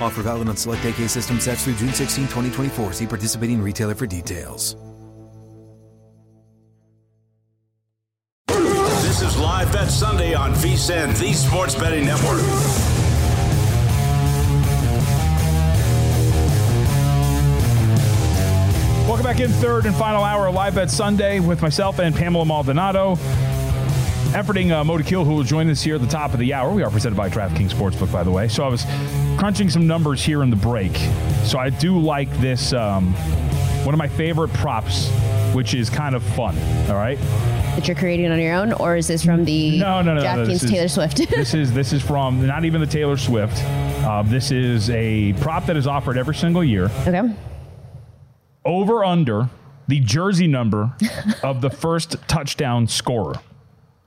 Offer valid on select AK system sets through June 16, 2024. See participating retailer for details. This is Live Bet Sunday on VSIN, the Sports Betting Network. Welcome back in third and final hour of Live Bet Sunday with myself and Pamela Maldonado. Efforting uh, Mo Dakhil, who will join us here at the top of the hour. We are presented by DraftKings Sportsbook, by the way. So I was crunching some numbers here in the break. So I do like this, um, one of my favorite props, which is kind of fun. All right. That you're creating on your own, or is this from the No, no, no, no, DraftKings this is- Taylor Swift? this is this is from not even the Taylor Swift. Uh, this is a prop that is offered every single year. okay. Over under the jersey number of the first touchdown scorer.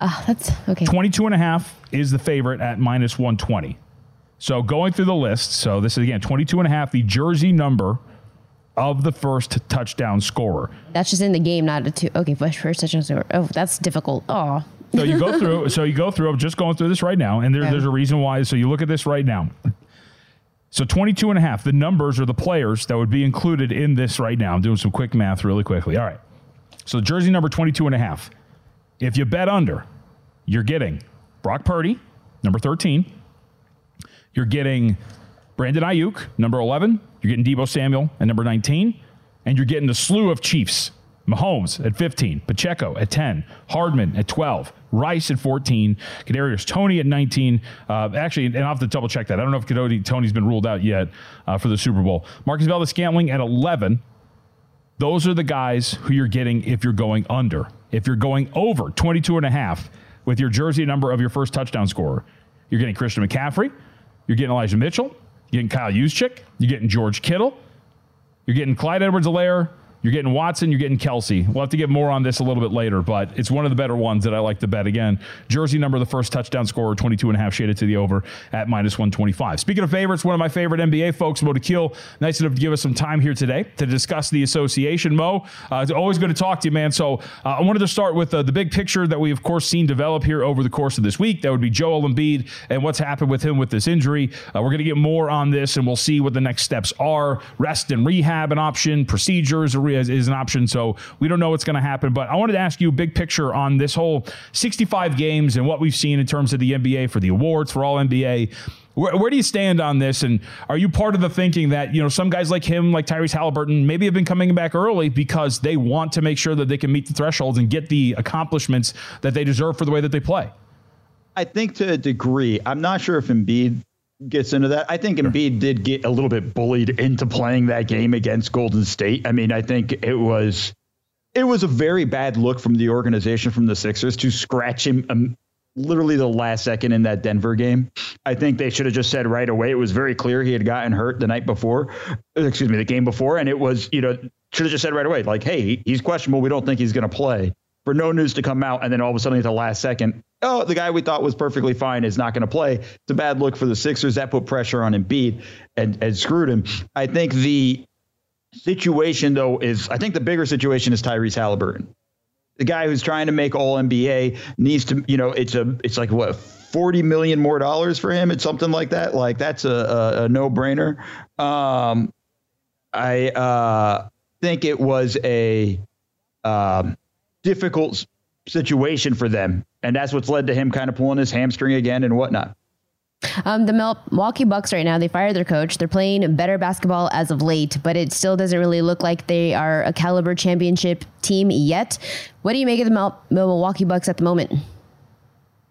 Ah, that's okay. 22 and a half is the favorite at minus 120. So going through the list, so this is again 22 and a half, the jersey number of the first touchdown scorer. That's just in the game, not a two. Okay, first, first touchdown score. Oh, that's difficult. Oh, So you go through, so you go through, I'm just going through this right now, and there, Okay. there's a reason why. So you look at this right now. So 22 and a half, the numbers are the players that would be included in this right now. I'm doing some quick math really quickly. All right. So jersey number 22 and a half. If you bet under, you're getting Brock Purdy, number 13. You're getting Brandon Aiyuk, number 11. You're getting Deebo Samuel at number 19. And you're getting the slew of Chiefs. Mahomes at 15, Pacheco at 10, Hardman at 12, Rice at 14, Kadarius Toney at 19. Uh, actually, and I'll have to double check that. I don't know if Kadarius Toney's been ruled out yet uh, for the Super Bowl. Marquez Valdes Scantling at 11. Those are the guys who you're getting if you're going under. If you're going over 22 and a half with your jersey number of your first touchdown scorer, you're getting Christian McCaffrey, you're getting Elijah Mitchell, you're getting Kyle Juszczyk, you're getting George Kittle, you're getting Clyde Edwards-Helaire, you're getting Watson, you're getting Kelce. We'll have to get more on this a little bit later, but it's one of the better ones that I like to bet again. Jersey number, the first touchdown scorer, 22 and a half, shaded to the over at minus 125. Speaking of favorites, one of my favorite NBA folks, Mo Dakhil, nice enough to give us some time here today to discuss the association. Mo, uh, it's always good to talk to you, man. So uh, I wanted to start with uh, the big picture that we, of course, seen develop here over the course of this week. That would be Joel Embiid and what's happened with him with this injury. Uh, we're going to get more on this, and we'll see what the next steps are. Rest and rehab an option, procedures is, is an option. So we don't know what's going to happen. But I wanted to ask you a big picture on this whole 65 games and what we've seen in terms of the NBA for the awards for all NBA. Where, where do you stand on this? And are you part of the thinking that, you know, some guys like him, like Tyrese Halliburton, maybe have been coming back early because they want to make sure that they can meet the thresholds and get the accomplishments that they deserve for the way that they play? I think to a degree, I'm not sure if Embiid gets into that. I think Embiid did get a little bit bullied into playing that game against Golden State. I mean, I think it was it was a very bad look from the organization from the Sixers to scratch him um, literally the last second in that Denver game. I think they should have just said right away. It was very clear he had gotten hurt the night before, excuse me, the game before, and it was you know should have just said right away like, hey, he's questionable. We don't think he's going to play. For no news to come out, and then all of a sudden at the last second, oh, the guy we thought was perfectly fine is not going to play. It's a bad look for the Sixers. That put pressure on Embiid and, and screwed him. I think the situation though is I think the bigger situation is Tyrese Halliburton. the guy who's trying to make All NBA needs to, you know, it's a, it's like what 40 million more dollars for him. It's something like that. Like that's a, a, a no brainer. Um, I uh, think it was a um, difficult situation for them, and that's what's led to him kind of pulling his hamstring again and whatnot. Um, the Milwaukee Bucks right now, they fired their coach. They're playing better basketball as of late, but it still doesn't really look like they are a caliber championship team yet. What do you make of the Milwaukee Bucks at the moment?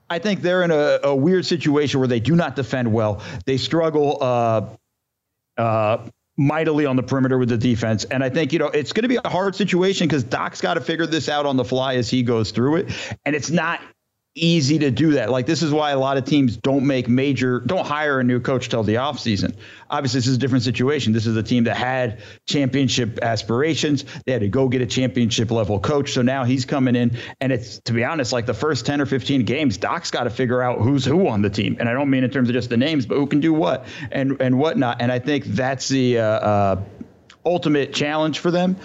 I think they're in a, a, weird situation where they do not defend well. They struggle uh, uh, mightily on the perimeter with the defense. And I think, you know, it's going to be a hard situation because Doc's got to figure this out on the fly as he goes through it. And it's not easy to do that. Like this is why a lot of teams don't make major don't hire a new coach till the offseason. Obviously, this is a different situation. This is a team that had championship aspirations. They had to go get a championship level coach. So now he's coming in and it's to be honest, like the first 10 or 15 games, Doc's got to figure out who's who on the team. And I don't mean in terms of just the names, but who can do what and and whatnot. And I think that's the uh, uh, ultimate challenge for them.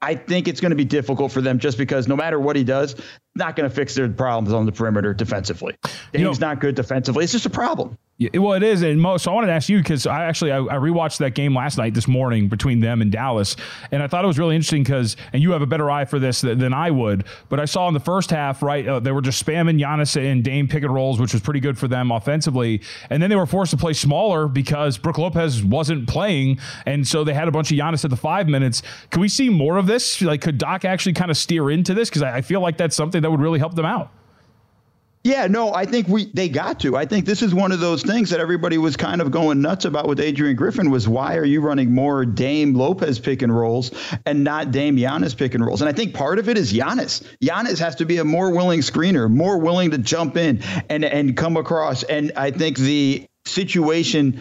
I think it's going to be difficult for them just because no matter what he does, not going to fix their problems on the perimeter defensively. He's you know, not good defensively. It's just a problem. Yeah, well, it is, and Mo. So I wanted to ask you because I actually I, I, rewatched that game last night, this morning between them and Dallas, and I thought it was really interesting because, and you have a better eye for this than, than I would, but I saw in the first half, right, uh, they were just spamming Giannis and Dame pick and rolls, which was pretty good for them offensively, and then they were forced to play smaller because Brook Lopez wasn't playing, and so they had a bunch of Giannis at the five minutes. Can we see more of this? Like, could Doc actually kind of steer into this? Because I, I feel like that's something that would really help them out. Yeah, no, I think we they got to. I think this is one of those things that everybody was kind of going nuts about with Adrian Griffin was why are you running more Dame Lopez pick and rolls and not Dame Giannis pick and rolls? And I think part of it is Giannis. Giannis has to be a more willing screener, more willing to jump in and and come across. And I think the situation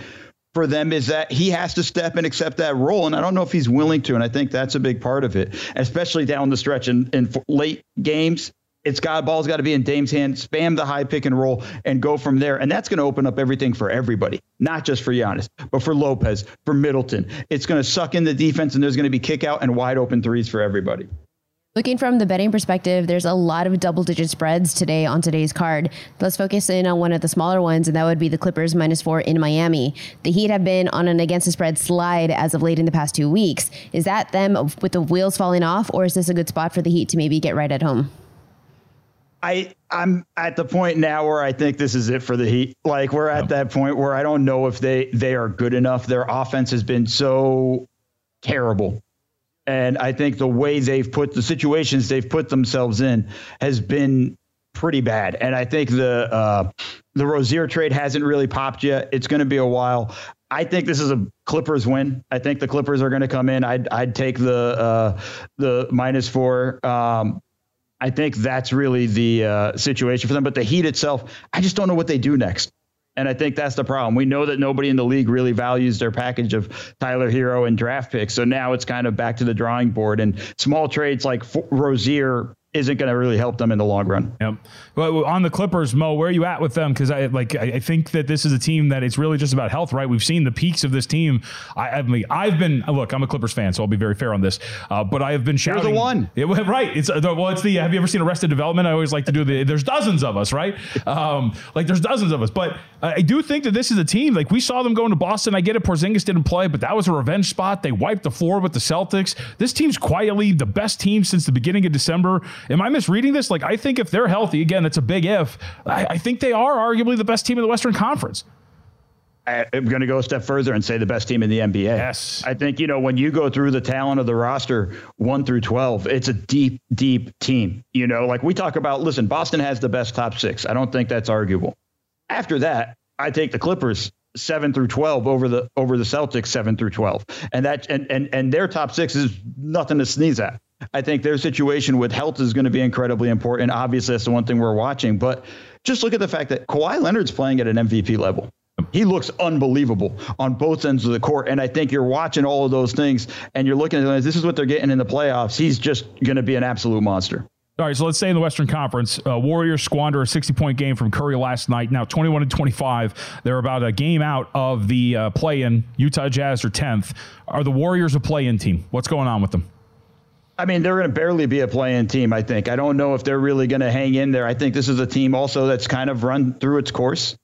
for them is that he has to step and accept that role. And I don't know if he's willing to. And I think that's a big part of it, especially down the stretch in, in late games it's got ball's got to be in Dame's hand, spam the high pick and roll, and go from there. And that's going to open up everything for everybody, not just for Giannis, but for Lopez, for Middleton. It's going to suck in the defense, and there's going to be kick out and wide open threes for everybody. Looking from the betting perspective, there's a lot of double digit spreads today on today's card. Let's focus in on one of the smaller ones, and that would be the Clippers minus four in Miami. The Heat have been on an against the spread slide as of late in the past two weeks. Is that them with the wheels falling off, or is this a good spot for the Heat to maybe get right at home? I I'm at the point now where I think this is it for the Heat. Like we're at that point where I don't know if they they are good enough. Their offense has been so terrible. And I think the way they've put the situations they've put themselves in has been pretty bad. And I think the uh, the Rozier trade hasn't really popped yet. It's going to be a while. I think this is a Clippers win. I think the Clippers are going to come in. I'd I'd take the uh, the minus four. Um, I think that's really the uh, situation for them. But the Heat itself, I just don't know what they do next. And I think that's the problem. We know that nobody in the league really values their package of Tyler Herro and draft picks. So now it's kind of back to the drawing board. And small trades like Rozier isn't going to really help them in the long run. Yep. Well, on the Clippers, Mo, where are you at with them? Because I like I think that this is a team that it's really just about health, right? We've seen the peaks of this team. I, I mean, I've been look, I'm a Clippers fan, so I'll be very fair on this. Uh, but I have been shouting. You're the one, it, right? It's uh, well, it's the. Have you ever seen Arrested Development? I always like to do the. There's dozens of us, right? Um, like there's dozens of us, but I do think that this is a team. Like we saw them going to Boston. I get it, Porzingis didn't play, but that was a revenge spot. They wiped the floor with the Celtics. This team's quietly the best team since the beginning of December. Am I misreading this? Like, I think if they're healthy, again, that's a big if. I, I think they are arguably the best team in the Western Conference. I'm going to go a step further and say the best team in the NBA. Yes. I think, you know, when you go through the talent of the roster, one through 12, it's a deep, deep team. You know, like we talk about, listen, Boston has the best top six. I don't think that's arguable. After that, I take the Clippers seven through 12 over the over the Celtics seven through 12. And that and and and their top six is nothing to sneeze at. I think their situation with health is going to be incredibly important. Obviously, that's the one thing we're watching. But just look at the fact that Kawhi Leonard's playing at an MVP level. He looks unbelievable on both ends of the court. And I think you're watching all of those things and you're looking at this is what they're getting in the playoffs. He's just going to be an absolute monster. All right, so let's say in the Western Conference, uh, Warriors squander a 60 point game from Curry last night. Now 21 and 25. They're about a game out of the uh, play in. Utah Jazz are 10th. Are the Warriors a play in team? What's going on with them? I mean, they're going to barely be a play-in team. I think. I don't know if they're really going to hang in there. I think this is a team also that's kind of run through its course.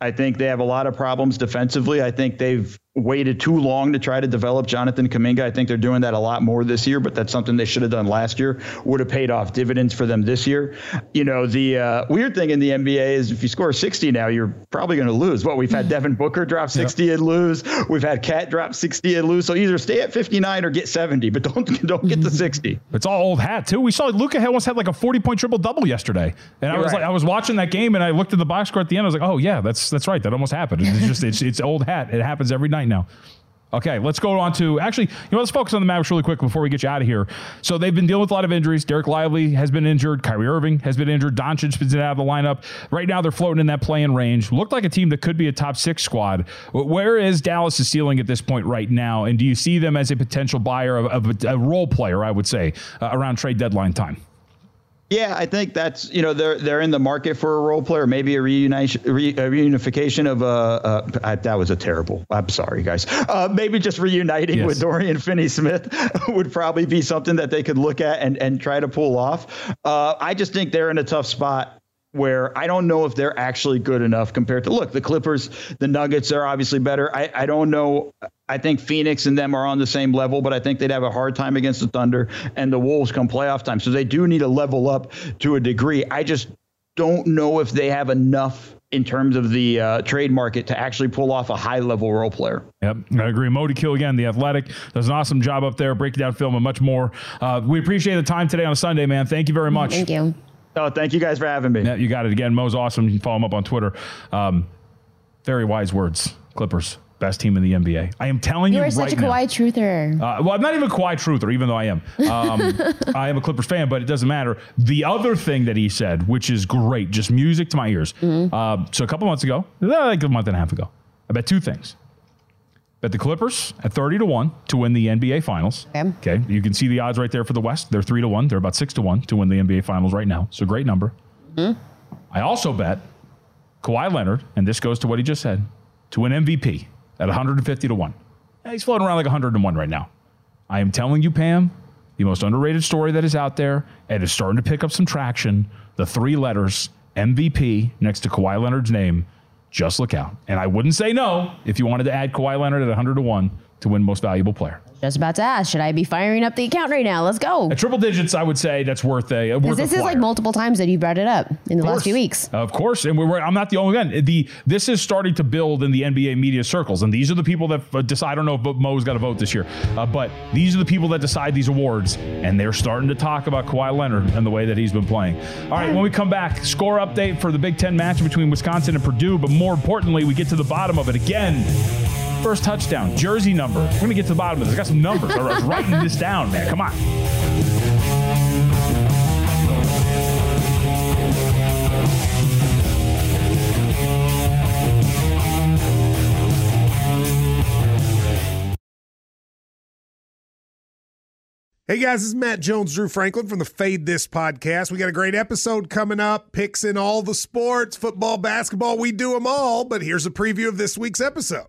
I think they have a lot of problems defensively. I think they've waited too long to try to develop Jonathan Kuminga. I think they're doing that a lot more this year, but that's something they should have done last year. Would have paid off dividends for them this year. You know, the uh, weird thing in the NBA is if you score 60 now, you're probably going to lose. What we've had Devin Booker drop 60 yep. and lose. We've had KAT drop 60 and lose. So either stay at 59 or get 70, but don't don't get the 60. It's all old hat too. We saw Luka almost had like a 40 point triple double yesterday, and you're I was right. like, I was watching that game and I looked at the box score at the end. I was like, oh yeah, that's that's right. That almost happened. It's just it's it's old hat. It happens every night now. Okay, let's go on to actually, you know, let's focus on the Mavericks really quick before we get you out of here. So they've been dealing with a lot of injuries. Dereck Lively has been injured. Kyrie Irving has been injured. Doncic's been out of the lineup. Right now, they're floating in that play-in range. Looked like a team that could be a top six squad. Where is Dallas' ceiling at this point right now? And do you see them as a potential buyer of, of a, a, role player, I would say, uh, around trade deadline time? Yeah, I think that's you know they're they're in the market for a role player, maybe a reunification, re, a reunification of a. Uh, uh, that was a terrible. I'm sorry, guys. Uh, maybe just reuniting yes. with Dorian Finney-Smith would probably be something that they could look at and and try to pull off. Uh, I just think they're in a tough spot where I don't know if they're actually good enough compared to look the Clippers, the Nuggets are obviously better. I, I don't know. I think Phoenix and them are on the same level, but I think they'd have a hard time against the Thunder and the Wolves come playoff time. So they do need to level up to a degree. I just don't know if they have enough in terms of the uh, trade market to actually pull off a high level role player. Yep, I agree. Mo Dakhil again, the athletic, does an awesome job up there, breaking down film and much more. Uh, we appreciate the time today on a Sunday, man. Thank you very much. Thank you. Oh, thank you guys for having me. Yeah, you got it again. Mo's awesome. You can follow him up on Twitter. Um, very wise words. Clippers, best team in the NBA. I am telling you, you are such right a Kawhi truther. Uh, well, I'm not even a Kawhi truther, even though I am. Um, I am a Clippers fan, but it doesn't matter. The other thing that he said, which is great, just music to my ears. Mm-hmm. Uh, so a couple months ago, like a month and a half ago, I bet two things. Bet the Clippers at 30 to 1 to win the NBA Finals. Okay. okay. You can see the odds right there for the West. They're 3 to 1. They're about 6 to 1 to win the NBA Finals right now. So great number. Mm-hmm. I also bet Kawhi Leonard, and this goes to what he just said, to win MVP at 150 to 1. he's floating around like 101 right now. I am telling you, Pam, the most underrated story that is out there, and is starting to pick up some traction. The three letters MVP next to Kawhi Leonard's name just look out. And I wouldn't say no if you wanted to add Kawhi Leonard at 100 to 1 to win most valuable player. Just about to ask, should I be firing up the account right now? Let's go. At triple digits, I would say that's worth a. Worth this is like multiple times that you brought it up in the last few weeks. Of course, and we're, I'm not the only one. The this is starting to build in the NBA media circles, and these are the people that uh, decide. I don't know if Mo's got a vote this year, uh, but these are the people that decide these awards, and they're starting to talk about Kawhi Leonard and the way that he's been playing. All right, when we come back, score update for the Big Ten match between Wisconsin and Purdue, but more importantly, we get to the bottom of it again first touchdown, jersey number. We're going to get to the bottom of this. I got some numbers. I was writing this down, man. Come on. Hey guys, this is Matt Jones, Drew Franklin from the Fade This podcast. We got a great episode coming up, picks in all the sports, football, basketball, we do them all. But here's a preview of this week's episode.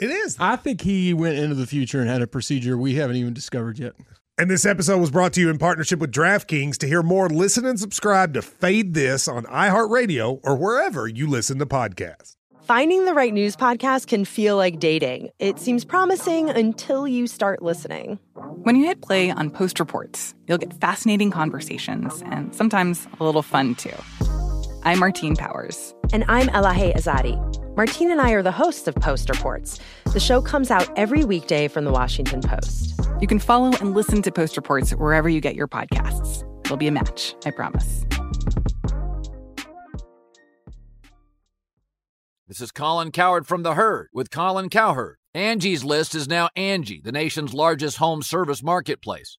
It is. I think he went into the future and had a procedure we haven't even discovered yet. And this episode was brought to you in partnership with DraftKings. To hear more, listen and subscribe to Fade This on iHeartRadio or wherever you listen to podcasts. Finding the right news podcast can feel like dating. It seems promising until you start listening. When you hit play on Post Reports, you'll get fascinating conversations and sometimes a little fun too. I'm Martine Powers. And I'm Elahe Azadi. Martine and I are the hosts of Post Reports. The show comes out every weekday from the Washington Post. You can follow and listen to Post Reports wherever you get your podcasts. It'll be a match, I promise. This is Colin Cowherd from The Herd with Colin Cowherd. Angie's List is now Angie, the nation's largest home service marketplace.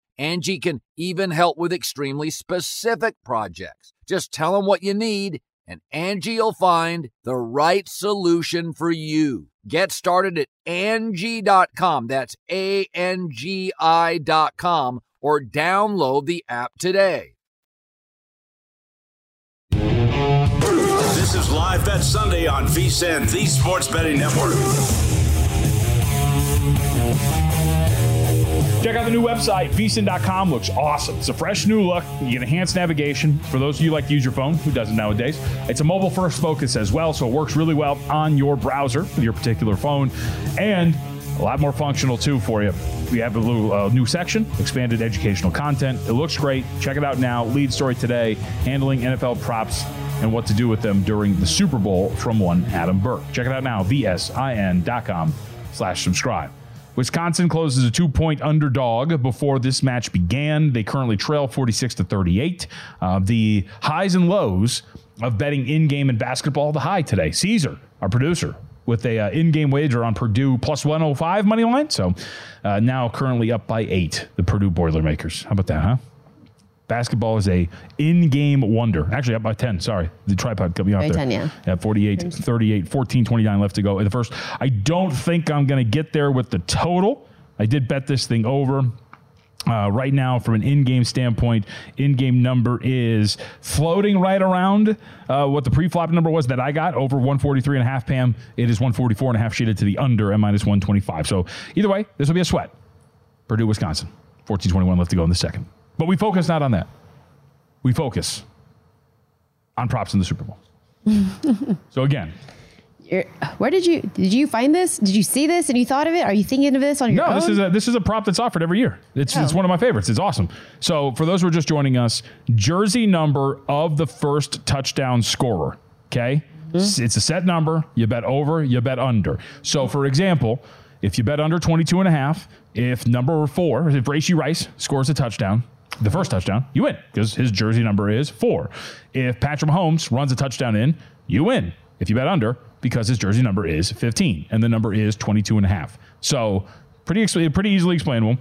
Angie can even help with extremely specific projects. Just tell them what you need and Angie will find the right solution for you. Get started at Angie.com. That's A N G I.com or download the app today. This is Live Bet Sunday on VSIN, the Sports Betting Network. Check out the new website, vsin.com. Looks awesome. It's a fresh new look. You get enhanced navigation. For those of you who like to use your phone, who doesn't nowadays, it's a mobile first focus as well, so it works really well on your browser your particular phone. And a lot more functional too for you. We have a little uh, new section, expanded educational content. It looks great. Check it out now. Lead story today, handling NFL props and what to do with them during the Super Bowl from one Adam Burke. Check it out now, vsin.com slash subscribe. Wisconsin closes a two-point underdog before this match began. They currently trail 46 to 38. Uh, the highs and lows of betting in basketball. The high today, Caesar, our producer, with a uh, in-game wager on Purdue plus 105 money line. So uh, now currently up by eight. The Purdue Boilermakers. How about that, huh? Basketball is a in-game wonder. Actually, up by 10. Sorry. The tripod cut me off By there. 10, yeah. At 48, 38, 14, 29 left to go in the first. I don't think I'm going to get there with the total. I did bet this thing over. Uh, right now, from an in-game standpoint, in-game number is floating right around uh, what the pre-flop number was that I got over 143 and a half. Pam, it is 144 and a half sheeted to the under and minus 125. So either way, this will be a sweat. Purdue, Wisconsin, 14-21 left to go in the second. But we focus not on that. We focus on props in the Super Bowl. so again, You're, where did you did you find this? Did you see this and you thought of it? Are you thinking of this on your No, own? this is a this is a prop that's offered every year. It's it's Oh. one of my favorites. It's awesome. So for those who are just joining us, jersey number of the first touchdown scorer. Okay, hmm? S- it's a set number. You bet over, you bet under. So for example, if you bet under 22 and a half, if number four, if Rashee Rice scores a touchdown, the first touchdown, you win because his jersey number is four. If Patrick Mahomes runs a touchdown in, you win. If you bet under, because his jersey number is 15 and the number is 22 and a half. So pretty ex- pretty easily explainable.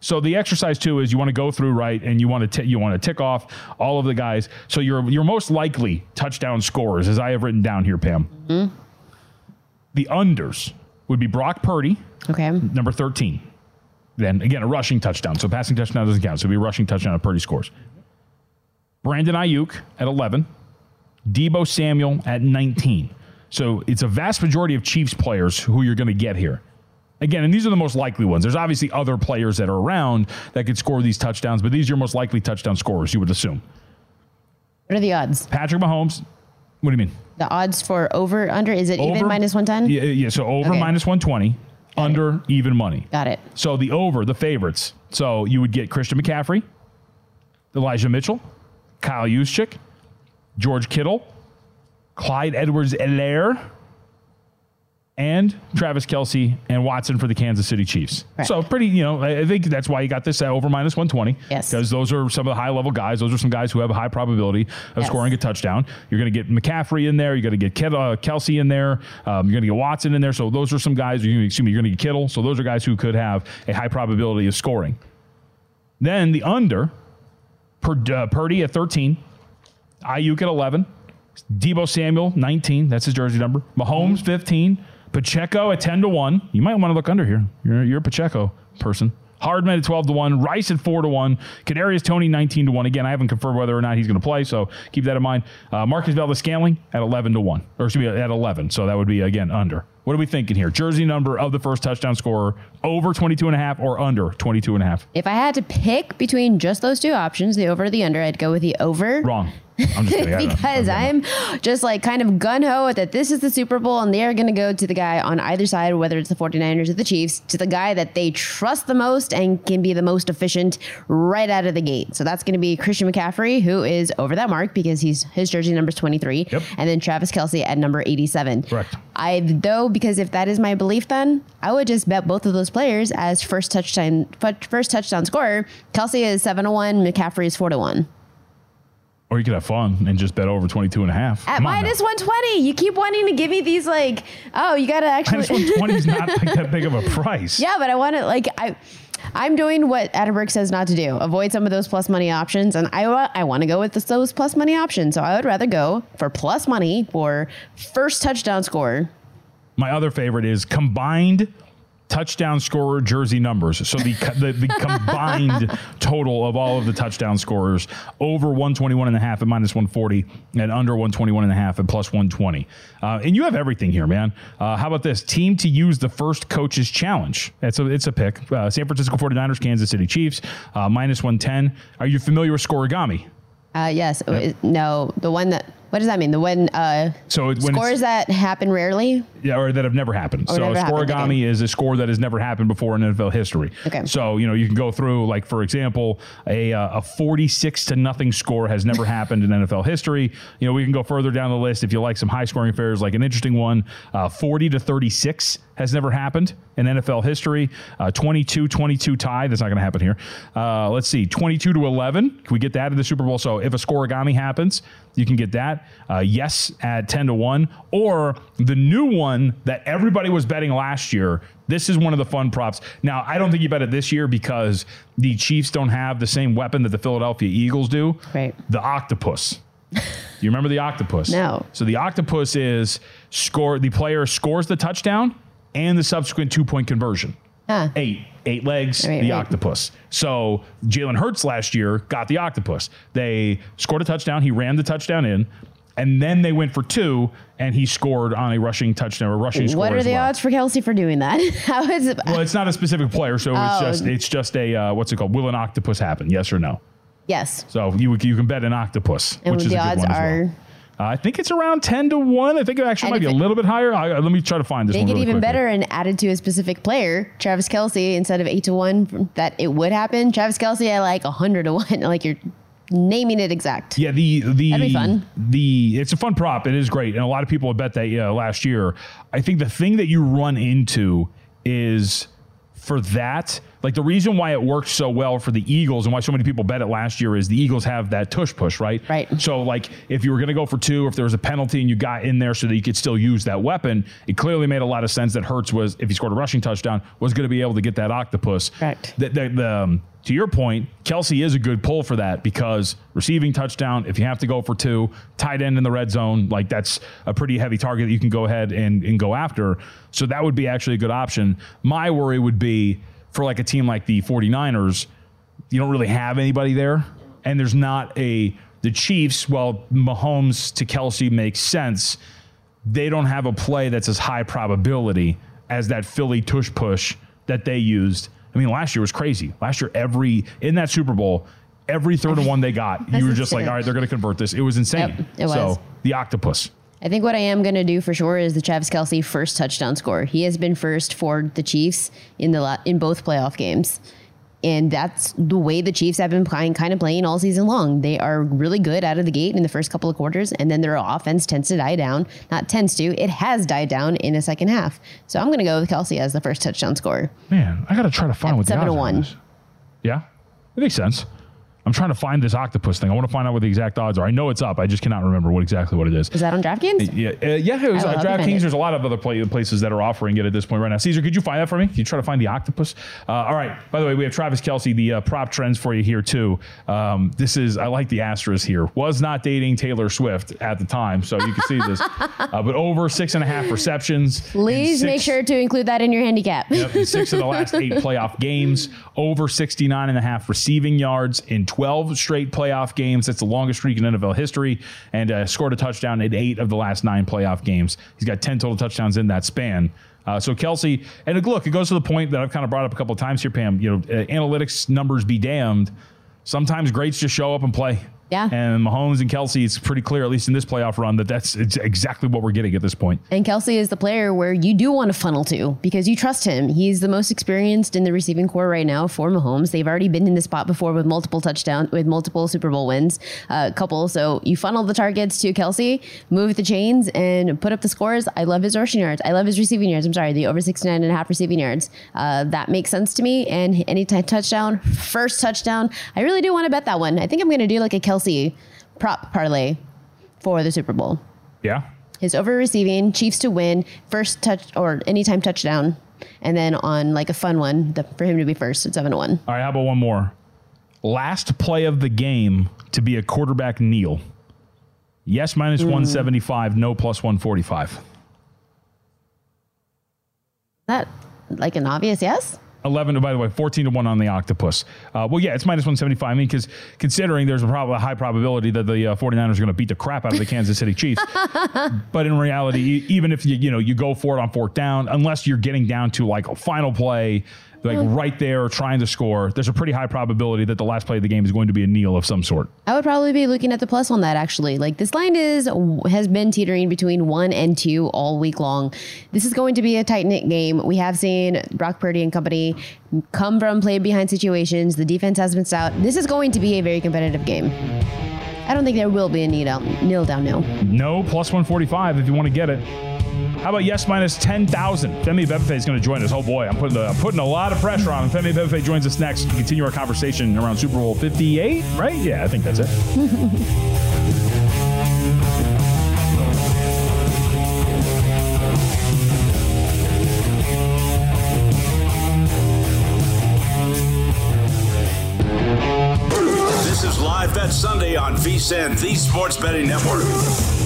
So the exercise too is you want to go through right and you want to t- you want to tick off all of the guys. So your your most likely touchdown scorers, as I have written down here, Pam. Mm-hmm. The unders would be Brock Purdy, okay, number 13. Then again, a rushing touchdown. So passing touchdown doesn't count. So it'd be a rushing touchdown if Purdy scores. Brandon Aiyuk at 11. Deebo Samuel at 19. So it's a vast majority of Chiefs players who you're going to get here. Again, and these are the most likely ones. There's obviously other players that are around that could score these touchdowns, but these are your most likely touchdown scorers, you would assume. What are the odds? Patrick Mahomes, what do you mean? The odds for over under is it even minus one ten? Yeah, yeah so over Okay. minus 120, under even money. Got it. So the over, the favorites. So you would get Christian McCaffrey, Elijah Mitchell, Kyle Juszczyk, George Kittle, Clyde Edwards Helaire, and Travis Kelce and Watson for the Kansas City Chiefs. Correct. So pretty, you know, I think that's why you got this at over minus 120. Yes. Because those are some of the high level guys. Those are some guys who have a high probability of Yes. scoring a touchdown. You're going to get McCaffrey in there. You're going to get uh, Kelce in there. Um, you're going to get Watson in there. So those are some guys, you excuse me, you're going to get Kittle. So those are guys who could have a high probability of scoring. Then the under Pur- uh, Purdy at 13, Aiyuk at 11, Deebo Samuel 19. That's his jersey number. Mahomes 15, Pacheco at 10 to 1. You might want to look under here. You're, you're a Pacheco person. Hardman at 12 to 1, Rice at 4 to 1, Kadarius Toney 19 to 1. Again, I haven't confirmed whether or not he's going to play, so keep that in mind. Uh, Marquez Valdes Scantling at 11 to 1, or excuse me, at 11. So that would be, again, under. What are we thinking here? Jersey number of the first touchdown scorer over 22 and a half or under 22 and a half? If I had to pick between just those two options, the over or the under, I'd go with the over. Wrong. I'm just kidding. Because I'm just like kind of gun ho that this is the Super Bowl and they're going to go to the guy on either side, whether it's the 49ers or the Chiefs, to the guy that they trust the most and can be the most efficient right out of the gate. So that's going to be Christian McCaffrey, who is over that mark because he's his jersey number is 23, Yep. and then Travis Kelce at number 87. Correct. I though because if that is my belief, then I would just bet both of those players as first touchdown first touchdown scorer. Kelce is seven to one, McCaffrey is four to one. Or you could have fun and just bet over 22 and a half. At Come on now. minus 120. You keep wanting to give me these like, oh, you got to actually. Minus 120 is not like that big of a price. yeah, but I want to like I. I'm doing what Adam Burke says not to do. Avoid some of those plus money options, and I wa- I want to go with the, those plus money options. So I would rather go for plus money for first touchdown score. My other favorite is combined touchdown scorer jersey numbers. So the the, the combined total of all of the touchdown scorers over 121 and a half at minus 140 and under 121 and a half at plus 120. Uh, and you have everything here, man. Uh, how about this team to use the first coaches challenge? It's a it's a pick. Uh, San Francisco 49ers, Kansas City Chiefs, uh, minus 110. Are you familiar with scorigami? Uh, yes, no, the one that what does that mean? The one uh, So when scores that happen rarely. Yeah, or that have never happened. Or so never happened, scorigami is a score that has never happened before in NFL history. Okay. So you know you can go through like for example a uh, a forty six to nothing score has never happened in NFL history. You know we can go further down the list if you like some high scoring affairs like an interesting one. Uh, Forty to thirty six has never happened in NFL history. Uh, 22-22 tie. That's not going to happen here. Uh, let's see. 22 to 11. Can we get that in the Super Bowl? So if a scorigami happens, you can get that. Uh, yes at 10 to 1. Or the new one that everybody was betting last year. This is one of the fun props. Now, I don't think you bet it this year because the Chiefs don't have the same weapon that the Philadelphia Eagles do. Right. The octopus. you remember the octopus? No. So the octopus is score the player scores the touchdown and the subsequent two point conversion. Huh. Eight. Eight legs, Right, the right. octopus. So Jalen Hurts last year got the octopus. They scored a touchdown. He ran the touchdown in, and then they went for two, and he scored on a rushing touchdown or rushing score. What are the well. odds for Kelce for doing that? How is it? Well, it's not a specific player, so it's Oh. just it's just a uh, what's it called? Will an octopus happen? Yes or no? yes. So you you can bet an octopus, And which is the a good odds one as well. Uh, I think it's around ten to one. I think it actually And might be a it- little bit higher. I, let me try to find this Make it really even quickly. better and added to a specific player, Travis Kelce, instead of eight to one, that it would happen. Travis Kelce at like a hundred to one, like you're naming it exact. Yeah, the the That'd be fun. the it's a fun prop. It is great, and a lot of people have bet that yeah, last year. I think the thing that you run into is for that. Like the reason why it worked so well for the Eagles and why so many people bet it last year is the Eagles have that tush push, right? Right. So like if you were going to go for two, if there was a penalty and you got in there so that you could still use that weapon, it clearly made a lot of sense that Hurts was, if he scored a rushing touchdown, was going to be able to get that octopus. Correct. The, the, the, um, to your point, Kelce is a good pull for that because receiving touchdown, if you have to go for two, tight end in the red zone, like that's a pretty heavy target that you can go ahead and, and go after. So that would be actually a good option. My worry would be for like a team like the 49ers, you don't really have anybody there. And there's not a, the Chiefs, well, Mahomes to Kelce makes sense. They don't have a play that's as high probability as that Philly tush push that they used. I mean, last year was crazy. Last year, every in that Super Bowl, every third and one they got, you were just like, all right, they're going to convert this. It was insane. Yep, it was. So the octopus. I think what I am going to do for sure is the Travis Kelce first touchdown score. He has been first for the Chiefs in the la- in both playoff games. And that's the way the Chiefs have been playing, kind of playing all season long. They are really good out of the gate in the first couple of quarters, and then their offense tends to die down. Not tends to, it has died down in the second half. So I'm going to go with Kelce as the first touchdown scorer. Man, I got to try to find At what the seven to are on one. this. Yeah, it makes sense. I'm trying to find this octopus thing. I want to find out what the exact odds are. I know it's up. I just cannot remember what exactly what it is. Is that on DraftKings? Yeah, uh, yeah. It was I uh, will have to find DraftKings. There's a lot of other play, places that are offering it at this point right now. Caesar, could you find that for me? Can you try to find the octopus? Uh, all right. By the way, we have Travis Kelce, the uh, prop trends for you here too. Um, this is I like the asterisk here. Was not dating Taylor Swift at the time, so you can see this. Uh, but over six and a half receptions. Please in make sure to include that in your handicap. Yep, in six of the last eight playoff games, over 69 and a half receiving yards in 12 straight playoff games. That's the longest streak in NFL history, and uh, scored a touchdown in eight of the last nine playoff games. He's got 10 total touchdowns in that span. Uh, so Kelce, and look, it goes to the point that I've kind of brought up a couple of times here, Pam. You know, uh, analytics numbers be damned. Sometimes greats just show up and play. Yeah. And Mahomes and Kelce, it's pretty clear, at least in this playoff run, that that's it's exactly what we're getting at this point. And Kelce is the player where you do want to funnel to because you trust him. He's the most experienced in the receiving corps right now for Mahomes. They've already been in this spot before with multiple touchdowns, with multiple Super Bowl wins, a couple. So you funnel the targets to Kelce, move the chains, and put up the scores. I love his rushing yards. I love his receiving yards. I'm sorry, the over 69 and a half receiving yards. Uh, that makes sense to me. And any t- touchdown, first touchdown, I really do want to bet that one. I think I'm going to do like a Kelce prop parlay for the Super Bowl. Yeah. His over receiving, Chiefs to win, first touch or anytime touchdown, and then on like a fun one the, for him to be first at seven to one. All right, how about one more? Last play of the game to be a quarterback kneel. Yes, minus Mm. 175, no plus 145. That like an obvious yes. 11, by the way, 14 to 1 on the octopus. Uh, well, yeah, it's minus 175. I mean, because considering there's a, prob- a high probability that the uh, 49ers are going to beat the crap out of the Kansas City Chiefs. but in reality, even if you, you know, you go for it on fourth down, unless you're getting down to like a final play, like right there trying to score, there's a pretty high probability that the last play of the game is going to be a kneel of some sort. I would probably be looking at the plus on that actually. Like this line is has been teetering between one and two all week long. This is going to be a tight knit game. We have seen Brock Purdy and company come from play behind situations. The defense has been stout. This is going to be a very competitive game. I don't think there will be a kneel down, kneel down no. No, plus 145 if you want to get it. How about yes minus 10,000? Femi Abebefe is going to join us. Oh boy, I'm putting, a, I'm putting a lot of pressure on him. Femi Abebefe joins us next to continue our conversation around Super Bowl 58, right? Yeah, I think that's it. This is Live Bet Sunday on VSIN, the Sports Betting Network.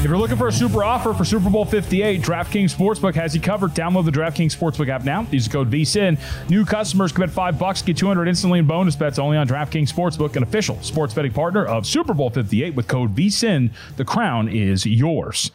If you're looking for a super offer for Super Bowl 58, DraftKings Sportsbook has you covered. Download the DraftKings Sportsbook app now. Use code VSIN. New customers commit five bucks, get 200 instantly in bonus bets only on DraftKings Sportsbook, an official sports betting partner of Super Bowl 58 with code VSIN. The crown is yours.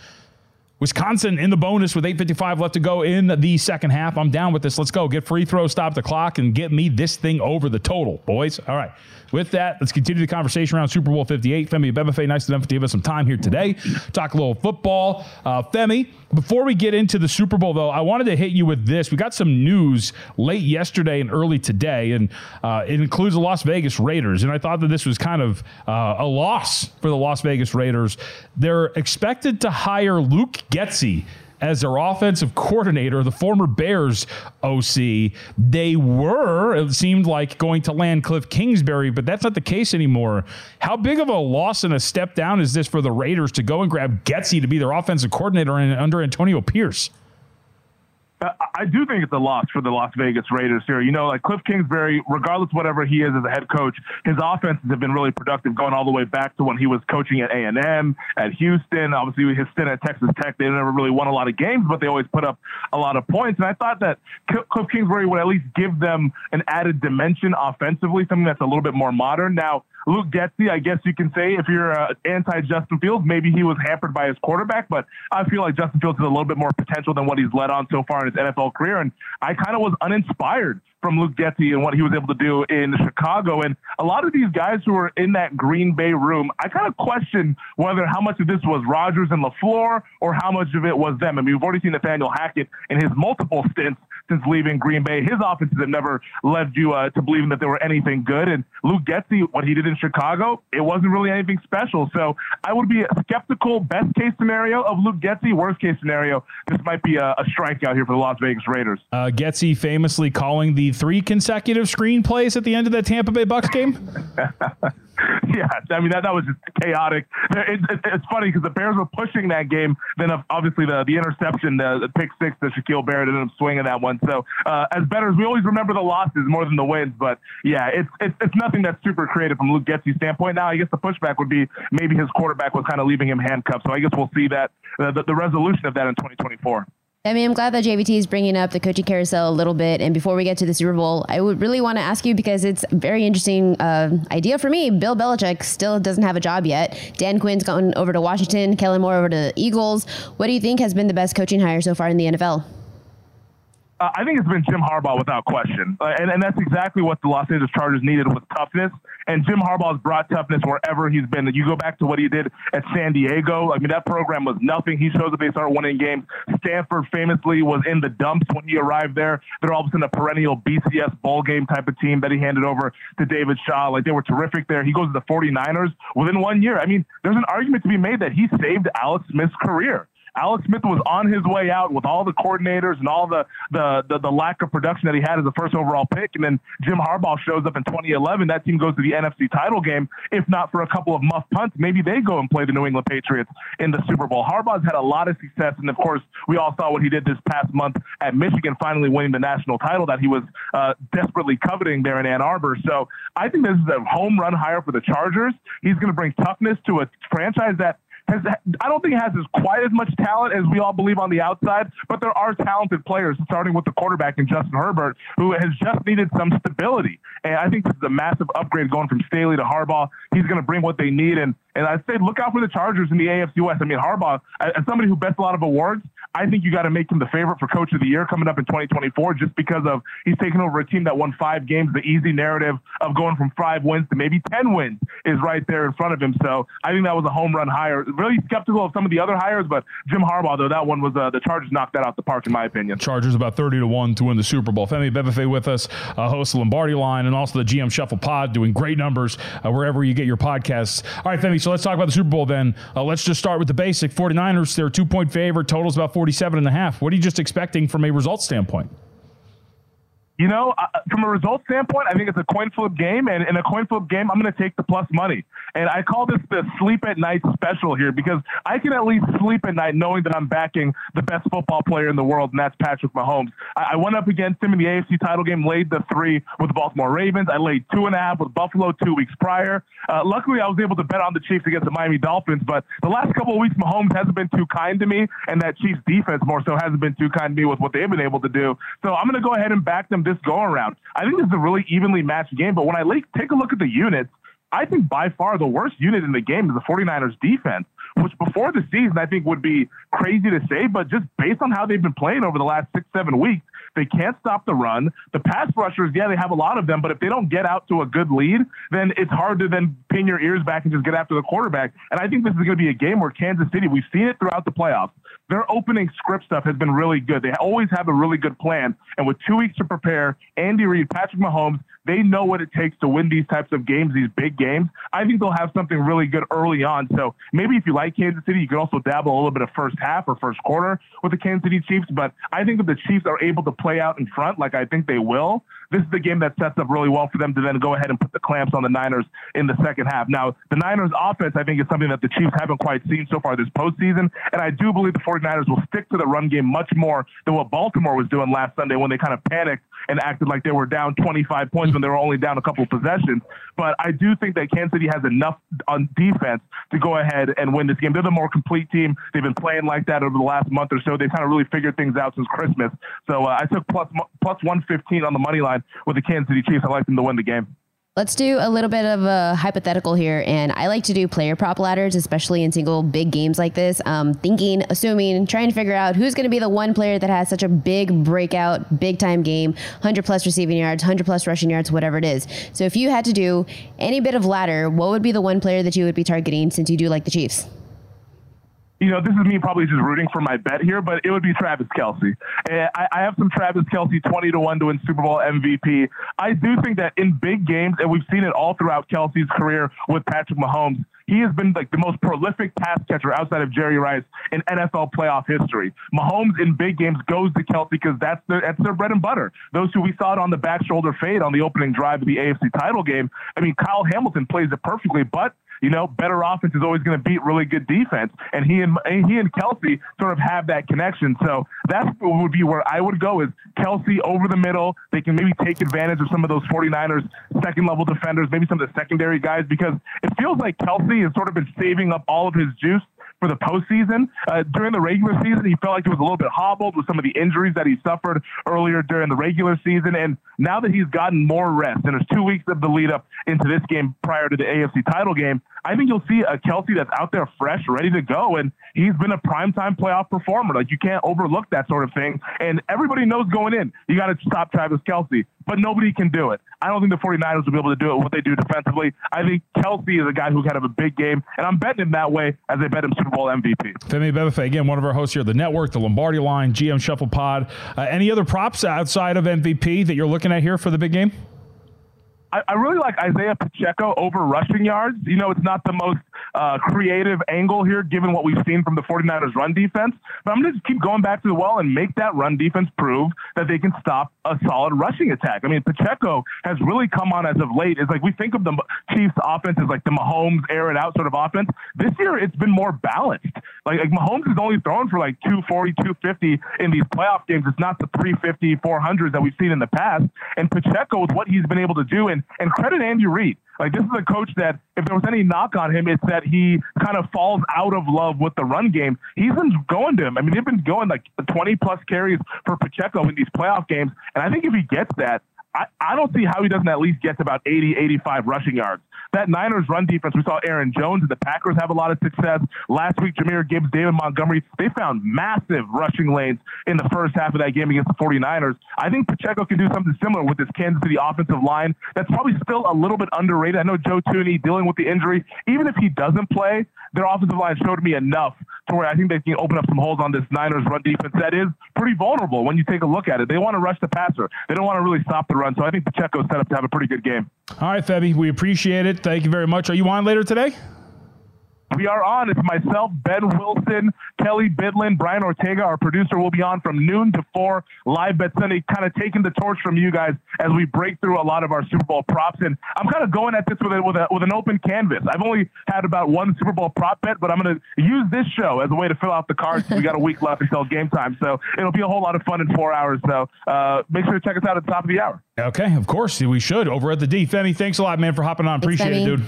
Wisconsin in the bonus with 8.55 left to go in the second half. I'm down with this. Let's go. Get free throw, stop the clock, and get me this thing over the total, boys. All right. With that, let's continue the conversation around Super Bowl 58. Femi Abebefe, nice them to give us some time here today. Talk a little football. Uh, Femi, before we get into the Super Bowl, though, I wanted to hit you with this. We got some news late yesterday and early today, and uh, it includes the Las Vegas Raiders. And I thought that this was kind of uh, a loss for the Las Vegas Raiders. They're expected to hire Luke Getsy as their offensive coordinator, the former Bears OC. They were, it seemed like, going to land Cliff Kingsbury, but that's not the case anymore. How big of a loss and a step down is this for the Raiders to go and grab Getsy to be their offensive coordinator in, under Antonio Pierce? Uh, I do think it's a loss for the Las Vegas Raiders here. You know, like Cliff Kingsbury, regardless whatever he is as a head coach, his offenses have been really productive going all the way back to when he was coaching at A&M, at Houston. Obviously, his stint at Texas Tech, they never really won a lot of games, but they always put up a lot of points. And I thought that Cliff Kingsbury would at least give them an added dimension offensively, something that's a little bit more modern. Now, Luke Getsy, I guess you can say, if you're uh, anti Justin Fields, maybe he was hampered by his quarterback, but I feel like Justin Fields has a little bit more potential than what he's led on so far in his NFL career. And I kind of was uninspired from Luke Getsy and what he was able to do in Chicago. And a lot of these guys who were in that Green Bay room, I kind of question whether how much of this was Rodgers and LaFleur or how much of it was them. I mean, we've already seen Nathaniel Hackett in his multiple stints since leaving Green Bay. His offenses have never led you uh, to believing that they were anything good. And Luke Getsy, what he did in Chicago, it wasn't really anything special. So I would be skeptical. Best case scenario of Luke Getsy. Worst case scenario, this might be a, a strikeout here for the Las Vegas Raiders. Uh, Getsy famously calling the three consecutive screenplays at the end of that Tampa Bay Bucks game. yeah, I mean that that was just chaotic. It, it, it's funny because the Bears were pushing that game. Then obviously the the interception, the, the pick six the Shaquille Barrett ended up swinging that one. So uh, as bettors, we always remember the losses more than the wins. But yeah, it's it's, it's nothing that's super creative from Luke Getsy's standpoint. Now I guess the pushback would be maybe his quarterback was kind of leaving him handcuffed. So I guess we'll see that uh, the, the resolution of that in 2024. I mean, I'm glad that JVT is bringing up the coaching carousel a little bit. And before we get to the Super Bowl, I would really want to ask you because it's a very interesting uh, idea for me. Bill Belichick still doesn't have a job yet. Dan Quinn's gone over to Washington, Kellen Moore over to the Eagles. What do you think has been the best coaching hire so far in the NFL? Uh, I think it's been Jim Harbaugh without question. Uh, and, and that's exactly what the Los Angeles Chargers needed was toughness. And Jim Harbaugh's brought toughness wherever he's been. You go back to what he did at San Diego. I mean, that program was nothing. He shows up, they start winning games. Stanford famously was in the dumps when he arrived there. They're all of a sudden a perennial BCS bowl game type of team that he handed over to David Shaw. Like they were terrific there. He goes to the 49ers within one year. I mean, there's an argument to be made that he saved Alex Smith's career. Alex Smith was on his way out with all the coordinators and all the, the, the, the lack of production that he had as a first overall pick. And then Jim Harbaugh shows up in 2011. That team goes to the NFC title game. If not for a couple of muff punts, maybe they go and play the New England Patriots in the Super Bowl. Harbaugh's had a lot of success. And of course, we all saw what he did this past month at Michigan, finally winning the national title that he was uh, desperately coveting there in Ann Arbor. So I think this is a home run hire for the Chargers. He's going to bring toughness to a franchise that has I don't think has as quite as much talent as we all believe on the outside, but there are talented players, starting with the quarterback in Justin Herbert, who has just needed some stability. And I think this is a massive upgrade going from Staley to Harbaugh. He's going to bring what they need, and and I say look out for the Chargers in the AFC West. I mean Harbaugh, as somebody who bets a lot of awards, I think you got to make him the favorite for Coach of the Year coming up in 2024, just because of he's taken over a team that won five games. The easy narrative of going from five wins to maybe ten wins is right there in front of him. So I think that was a home run hire really skeptical of some of the other hires, but Jim Harbaugh, though, that one was uh, the Chargers knocked that out the park, in my opinion. Chargers about 30 to 1 to win the Super Bowl. Femi Abebefe with us, uh, host of Lombardi Line, and also the GM Shuffle Pod, doing great numbers uh, wherever you get your podcasts. All right, Femi, so let's talk about the Super Bowl then. Uh, let's just start with the basic 49ers. They're two point favorite, totals about 47 and a half. What are you just expecting from a results standpoint? You know, uh, from a result standpoint, I think it's a coin flip game, and in a coin flip game, I'm going to take the plus money. And I call this the sleep at night special here because I can at least sleep at night knowing that I'm backing the best football player in the world, and that's Patrick Mahomes. I, I went up against him in the AFC title game, laid the three with the Baltimore Ravens. I laid two and a half with Buffalo two weeks prior. Uh, luckily, I was able to bet on the Chiefs against the Miami Dolphins, but the last couple of weeks, Mahomes hasn't been too kind to me, and that Chiefs defense more so hasn't been too kind to me with what they've been able to do. So I'm going to go ahead and back them this go around. I think this is a really evenly matched game, but when I take a look at the units, I think by far the worst unit in the game is the 49ers defense, which before the season I think would be crazy to say, but just based on how they've been playing over the last six, seven weeks, they can't stop the run. The pass rushers, yeah, they have a lot of them, but if they don't get out to a good lead, then it's hard to then pin your ears back and just get after the quarterback. And I think this is going to be a game where Kansas City, we've seen it throughout the playoffs their opening script stuff has been really good. They always have a really good plan. And with two weeks to prepare, Andy Reid, Patrick Mahomes, they know what it takes to win these types of games, these big games. I think they'll have something really good early on. So maybe if you like Kansas City, you can also dabble a little bit of first half or first quarter with the Kansas City Chiefs. But I think if the Chiefs are able to play out in front, like I think they will, this is the game that sets up really well for them to then go ahead and put the clamps on the Niners in the second half. Now, the Niners offense, I think, is something that the Chiefs haven't quite seen so far this postseason. And I do believe the 49ers will stick to the run game much more than what Baltimore was doing last Sunday when they kind of panicked and acted like they were down 25 points when they were only down a couple possessions. But I do think that Kansas City has enough on defense to go ahead and win this game. They're the more complete team. They've been playing like that over the last month or so. They've kind of really figured things out since Christmas. So uh, I took plus plus 115 on the money line with the Kansas City Chiefs. I like them to win the game. Let's do a little bit of a hypothetical here. And I like to do player prop ladders, especially in single big games like this. Um, thinking, assuming, trying to figure out who's going to be the one player that has such a big breakout, big time game, 100 plus receiving yards, 100 plus rushing yards, whatever it is. So if you had to do any bit of ladder, what would be the one player that you would be targeting since you do like the Chiefs? You know, this is me probably just rooting for my bet here, but it would be Travis Kelce. I, I have some Travis Kelce 20 to 1 to win Super Bowl MVP. I do think that in big games, and we've seen it all throughout Kelce's career with Patrick Mahomes, he has been like the most prolific pass catcher outside of Jerry Rice in NFL playoff history. Mahomes in big games goes to Kelce because that's their that's their bread and butter. Those who we saw it on the back shoulder fade on the opening drive of the AFC title game. I mean, Kyle Hamilton plays it perfectly, but you know, better offense is always going to beat really good defense. And he and he and Kelce sort of have that connection. So what would be where I would go is Kelce over the middle. They can maybe take advantage of some of those 49ers second level defenders, maybe some of the secondary guys, because it feels like Kelce has sort of been saving up all of his juice for the postseason. Uh, during the regular season, he felt like he was a little bit hobbled with some of the injuries that he suffered earlier during the regular season. And now that he's gotten more rest, and there's two weeks of the lead up into this game prior to the AFC title game, I think you'll see a Kelce that's out there fresh, ready to go. And he's been a primetime playoff performer. Like you can't overlook that sort of thing. And everybody knows going in, you got to stop Travis Kelce, but nobody can do it. I don't think the 49ers will be able to do it what they do defensively. I think Kelce is a guy who can have a big game, and I'm betting him that way as I bet him Super Bowl MVP. Femi Bebefe, again, one of our hosts here at the network, the Lombardi line, GM Shuffle Pod. Uh, any other props outside of MVP that you're looking at here for the big game? I, really like Isaiah Pacheco over rushing yards. You know, it's not the most uh, creative angle here, given what we've seen from the 49ers run defense. But I'm going to keep going back to the well and make that run defense prove that they can stop a solid rushing attack. I mean, Pacheco has really come on as of late. It's like we think of the Chiefs offense as like the Mahomes air it out sort of offense. This year, it's been more balanced. Like, like Mahomes is only thrown for like 240, 250 in these playoff games. It's not the 350, 400 that we've seen in the past. And Pacheco, with what he's been able to do, and, and credit Andy Reid. Like this is a coach that if there was any knock on him, it's that he kind of falls out of love with the run game. He's been going to him. I mean, they've been going like 20 plus carries for Pacheco in these playoff games. And I think if he gets that, I, I don't see how he doesn't at least get to about 80, 85 rushing yards. That Niners run defense, we saw Aaron Jones and the Packers have a lot of success. Last week, Jahmyr Gibbs, David Montgomery, they found massive rushing lanes in the first half of that game against the 49ers. I think Pacheco can do something similar with this Kansas City offensive line that's probably still a little bit underrated. I know Joe Thuney dealing with the injury. Even if he doesn't play, their offensive line showed me enough to where I think they can open up some holes on this Niners run defense that is pretty vulnerable when you take a look at it. They want to rush the passer. They don't want to really stop the run. So I think Pacheco's set up to have a pretty good game. All right, Febby, we appreciate it. Thank you very much. Are you on later today? We are on. It's myself, Ben Wilson, Kelly Bidlin, Brian Ortega, our producer, will be on from noon to four live bet Sunday, kind of taking the torch from you guys as we break through a lot of our Super Bowl props. And I'm kind of going at this with a, with, a, with an open canvas. I've only had about one Super Bowl prop bet, but I'm going to use this show as a way to fill out the cards. we got a week left until game time, so it'll be a whole lot of fun in four hours. So uh, make sure to check us out at the top of the hour. Okay, of course we should. Over at the D, Femi, thanks a lot, man, for hopping on. Appreciate it, dude.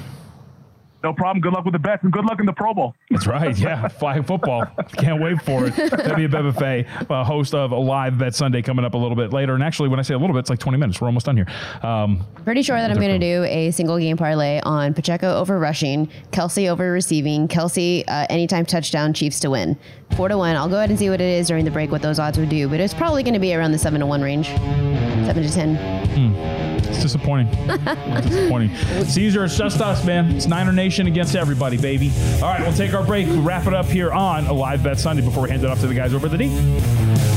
No problem. Good luck with the bets and good luck in the Pro Bowl. That's right. Yeah. Flag football. Can't wait for it. Femi Abebefe, uh, host of a live bet Sunday coming up a little bit later. And actually, when I say a little bit, it's like 20 minutes. We're almost done here. Um, Pretty sure that I'm going to do a single game parlay on Pacheco over rushing, Kelce over receiving, Kelce uh, anytime touchdown, Chiefs to win. Four to one. I'll go ahead and see what it is during the break, what those odds would do. But it's probably going to be around the seven to one range, seven to ten. Hmm. It's disappointing. it's disappointing. Caesar, it's just us, man. It's Niner Against everybody, baby. All right, we'll take our break. We'll wrap it up here on a live bet Sunday before we hand it off to the guys over the D.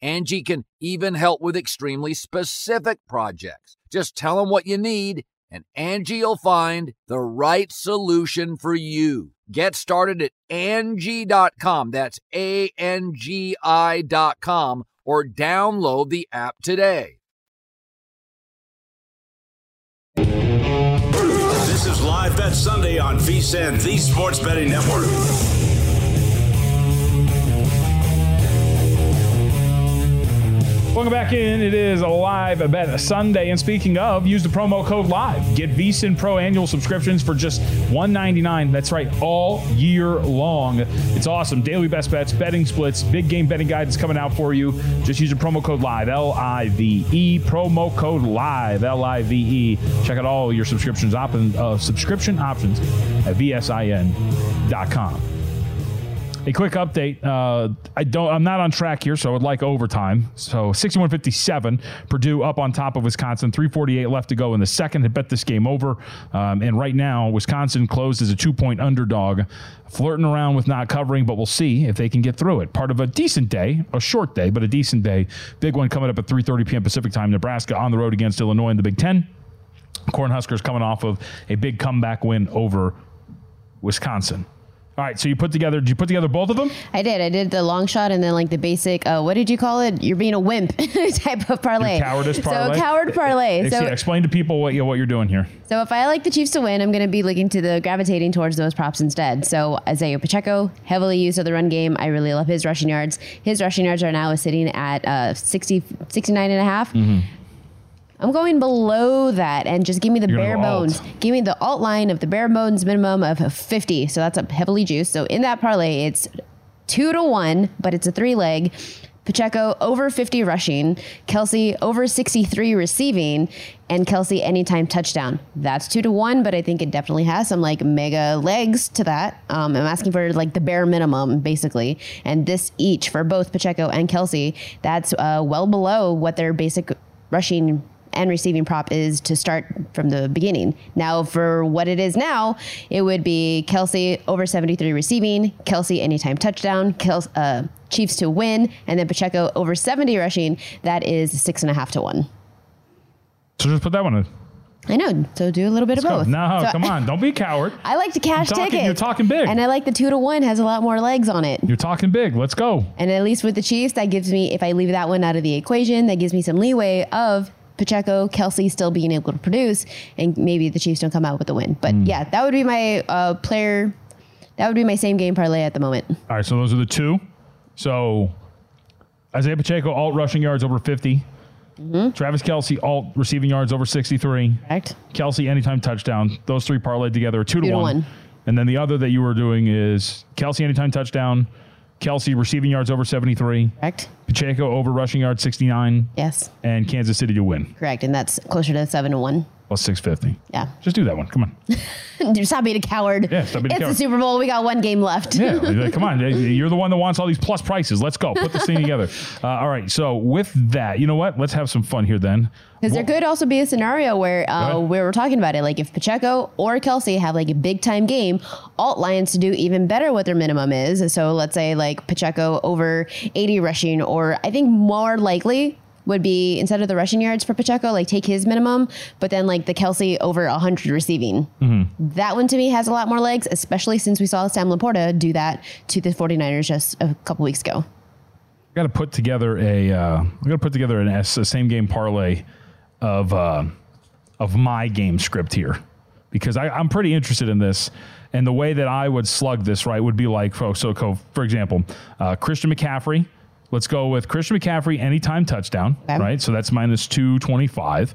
Angie can even help with extremely specific projects. Just tell them what you need and Angie will find the right solution for you. Get started at Angie.com. That's A-N-G-I dot com or download the app today. This is Live Bet Sunday on VSIN, the Sports Betting Network. Welcome back in. It is a live bet Sunday. And speaking of, use the promo code LIVE. Get VSIN Pro annual subscriptions for just 199. That's right, all year long. It's awesome. Daily best bets, betting splits, big game betting guide coming out for you. Just use the promo code LIVE, L I V E. Promo code LIVE, L I V E. Check out all your subscriptions op- uh, subscription options at VSIN.com. A quick update. Uh, I don't. I'm not on track here, so I would like overtime. So 61-57, Purdue up on top of Wisconsin. 3:48 left to go in the second. Had bet this game over, um, and right now Wisconsin closed as a two-point underdog, flirting around with not covering, but we'll see if they can get through it. Part of a decent day, a short day, but a decent day. Big one coming up at 3:30 p.m. Pacific time. Nebraska on the road against Illinois in the Big Ten. Cornhuskers coming off of a big comeback win over Wisconsin. All right, so you put together. Did you put together both of them? I did. I did the long shot and then like the basic. Uh, what did you call it? You're being a wimp type of parlay. Your cowardice parlay. So a coward parlay. So yeah, explain to people what you what you're doing here. So if I like the Chiefs to win, I'm going to be looking to the gravitating towards those props instead. So Isaiah Pacheco, heavily used of the run game. I really love his rushing yards. His rushing yards are now sitting at uh, 60, 69 and a half. Mm-hmm. I'm going below that and just give me the You're bare bones. Give me the alt line of the bare bones minimum of 50. So that's a heavily juiced. So in that parlay, it's two to one, but it's a three leg. Pacheco over 50 rushing, Kelce over 63 receiving, and Kelce anytime touchdown. That's two to one, but I think it definitely has some like mega legs to that. Um, I'm asking for like the bare minimum, basically. And this each for both Pacheco and Kelce, that's uh, well below what their basic rushing and receiving prop is to start from the beginning. Now, for what it is now, it would be Kelce over 73 receiving, Kelce anytime touchdown, Kels, uh, Chiefs to win, and then Pacheco over 70 rushing. That is six and a half to one. So just put that one in. I know. So do a little bit Let's of go. both. No, So- come on. Don't be a coward. I like to cash talking- tickets. you're talking big. And I like the two to one has a lot more legs on it. You're talking big. Let's go. And at least with the Chiefs, that gives me, if I leave that one out of the equation, that gives me some leeway of Pacheco, Kelce still being able to produce, and maybe the Chiefs don't come out with a win. But Hmm. yeah, that would be my uh, player. That would be my same game parlay at the moment. All right, so those are the two. So Isaiah Pacheco, alt rushing yards over 50. Travis Kelce, alt receiving yards over 63. Mm-hmm. Correct. Kelce, anytime touchdown. Those three parlayed together, two, Two to, to one. one. And then the other that you were doing is Kelce, anytime touchdown. Kelce, receiving yards over 73. Correct. Pacheco, over rushing yards 69. Yes. And Kansas City to win. Correct. And that's closer to seven to one. Plus 650. Yeah. Just do that one. Come on. Stop being a coward. Yeah, stop being a coward. it's the Super Bowl. We got one game left. Yeah, like, come on. You're the one that wants all these plus prices. Let's go. Put this thing together. Uh, all right. So, with that, you know what? Let's have some fun here then. Because there could also be a scenario where uh, we were talking about it, like if Pacheco or Kelce have like a big time game, alt lines to do even better what their minimum is. So let's say like Pacheco over 80 rushing, or I think more likely would be instead of the rushing yards for Pacheco, like take his minimum, but then like the Kelce over 100 receiving. Mm-hmm. That one to me has a lot more legs, especially since we saw Sam Laporta do that to the 49ers just a couple weeks ago. I got to put together a. Uh, I got to put together an S, a same game parlay of uh, of my game script here because I, I'm pretty interested in this. And the way that I would slug this right would be like so. so for example, uh, Christian McCaffrey. Let's go with Christian McCaffrey anytime touchdown. Right, so that's minus two twenty five.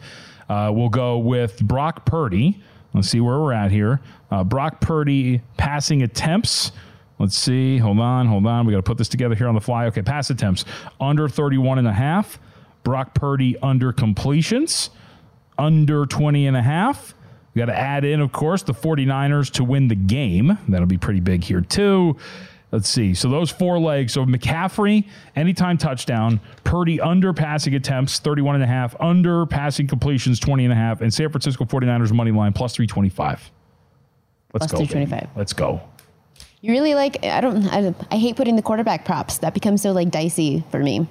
Uh, we'll go with Brock Purdy. Let's see where we're at here. Uh, Brock Purdy passing attempts. Let's see. Hold on. Hold on. We got to put this together here on the fly. Okay, pass attempts under 31 and a half. Brock Purdy under completions under 20 and a half. We got to add in, of course, the 49ers to win the game. That'll be pretty big here, too. Let's see. So those four legs. So McCaffrey, anytime touchdown. Purdy under passing attempts, 31 and a half. Under passing completions, 20 and a half. And San Francisco 49ers money line, plus 325. Let's Plus go. baby. 325. Let's go. You really like, I don't, I, I hate putting the quarterback props. That becomes so like dicey for me.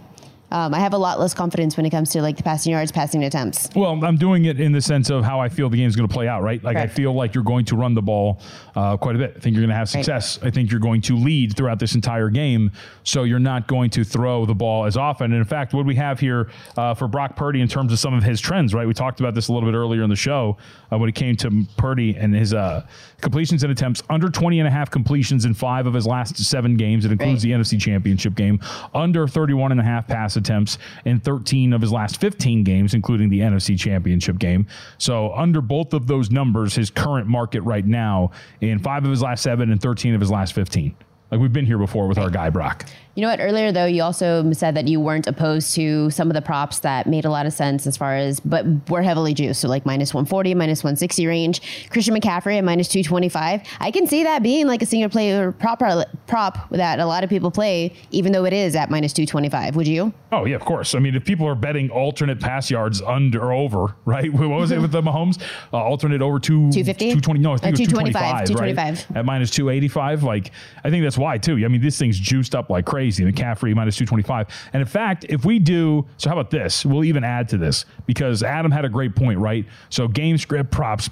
Um, I have a lot less confidence when it comes to like the passing yards, passing attempts. Well, I'm doing it in the sense of how I feel the game's going to play out, right? Like, I feel like you're going to run the ball uh, quite a bit. I think you're going to have Right. success. I think you're going to lead throughout this entire game. So you're not going to throw the ball as often. And in fact, what we have here uh, for Brock Purdy in terms of some of his trends, right? We talked about this a little bit earlier in the show uh, when it came to Purdy and his uh, completions and attempts under 20 and a half completions in five of his last seven games. It includes the NFC Championship game. Under 31 and a half pass attempts in 13 of his last 15 games, including the NFC Championship game. So under both of those numbers, his current market right now in five of his last seven and 13 of his last 15. Like we've been here before with our guy Brock. You know what? Earlier though, you also said that you weren't opposed to some of the props that made a lot of sense as far as, but were heavily juiced. So like minus 140, minus 160 range. Christian McCaffrey at minus 225. I can see that being like a single player prop prop that a lot of people play, even though it is at minus 225. Would you? Oh yeah, of course. I mean, if people are betting alternate pass yards under or over, right? What was it with the Mahomes? Uh, alternate over two 250? 220. No, I think Uh, it was 225, 225, right? At minus 285. Like, I think that's why too. I mean, this thing's juiced up like crazy. McCaffrey minus 225. And in fact, if we do, so how about this? We'll even add to this because Adam had a great point, right? So game script props.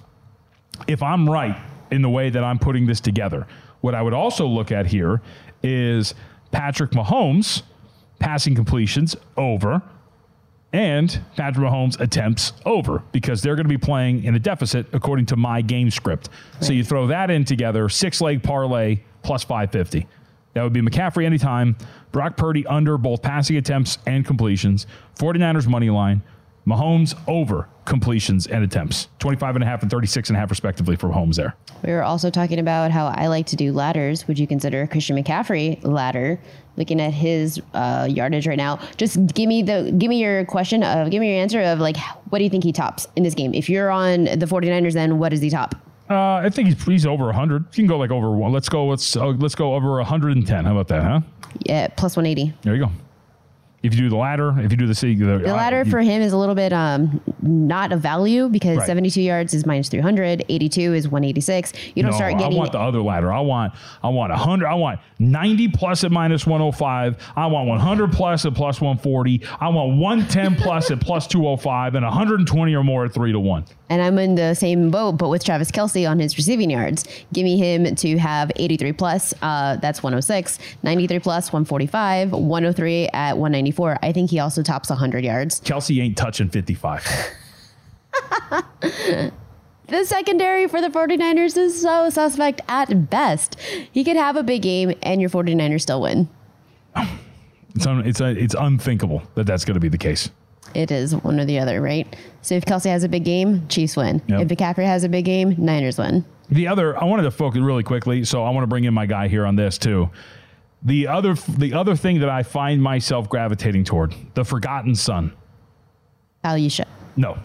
If I'm right in the way that I'm putting this together, what I would also look at here is Patrick Mahomes passing completions over and Patrick Mahomes attempts over because they're going to be playing in a deficit according to my game script. So you throw that in together, six leg parlay plus 550. That would be McCaffrey anytime, Brock Purdy under both passing attempts and completions, 49ers money line, Mahomes over completions and attempts, 25 and a half and 36 and a half respectively for Mahomes there. We were also talking about how I like to do ladders. Would you consider Christian McCaffrey ladder? Looking at his uh, yardage right now, just give me the give me your question of give me your answer of like what do you think he tops in this game? If you're on the 49ers, then what does he top? Uh, I think he's, he's over 100. You can go like over one. Let's go. Let's uh, let's go over 110. How about that, huh? Yeah, plus 180. There you go. If you do the ladder, if you do the the, The ladder for him is a little bit um, not a value because Right. 72 yards is minus 300, 82 is 186. You don't no, start getting I want the other ladder. I want I want 100. I want 90 plus at minus 105. I want 100 plus at plus 140. I want 110 plus at plus 205 and 120 or more at 3 to 1. And I'm in the same boat, but with Travis Kelce on his receiving yards. Give me him to have 83 plus, uh, that's 106, 93 plus, 145, 103 at 194. I think he also tops 100 yards. Kelce ain't touching 55. The secondary for the 49ers is so suspect at best. He could have a big game and your 49ers still win. It's un, it's uh it's unthinkable that that's going to be the case. It is one or the other, right? So if Kelce has a big game, Chiefs win. Yep. If McCaffrey has a big game, Niners win. The other, I wanted to focus really quickly, so I want to bring in my guy here on this too. The other, the other thing that I find myself gravitating toward, the Forgotten Son. Al Yusha. No.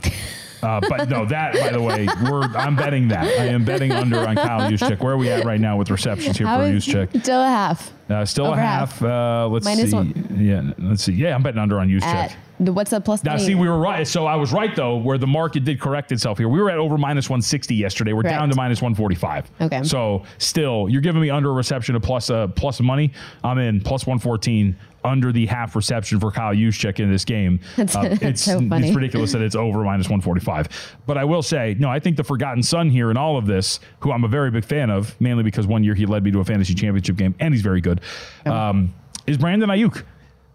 Uh, but no, that by the way, we're I'm betting that. I am betting under on Kyle Juszczyk. Where are we at right now with receptions here How for Juszczyk? Still a half. Uh, still Over a half. Uh, let's Minus see. one. Yeah, let's see. Yeah, I'm betting under on Juszczyk. At the, what's the plus? Now, see, we were right. So I was right though, where the market did correct itself here. We were at over minus 160 yesterday. We're down to minus 145. Okay. So still, you're giving me under a reception of plus uh, plus money. I'm in plus 114 under the half reception for Kyle Juszczyk in this game. Uh, That's- it's so funny. it's ridiculous that it's over minus 145. But I will say, no, I think the forgotten son here in all of this, who I'm a very big fan of, mainly because one year he led me to a fantasy championship game and he's very good, um, is Brandon Aiyuk.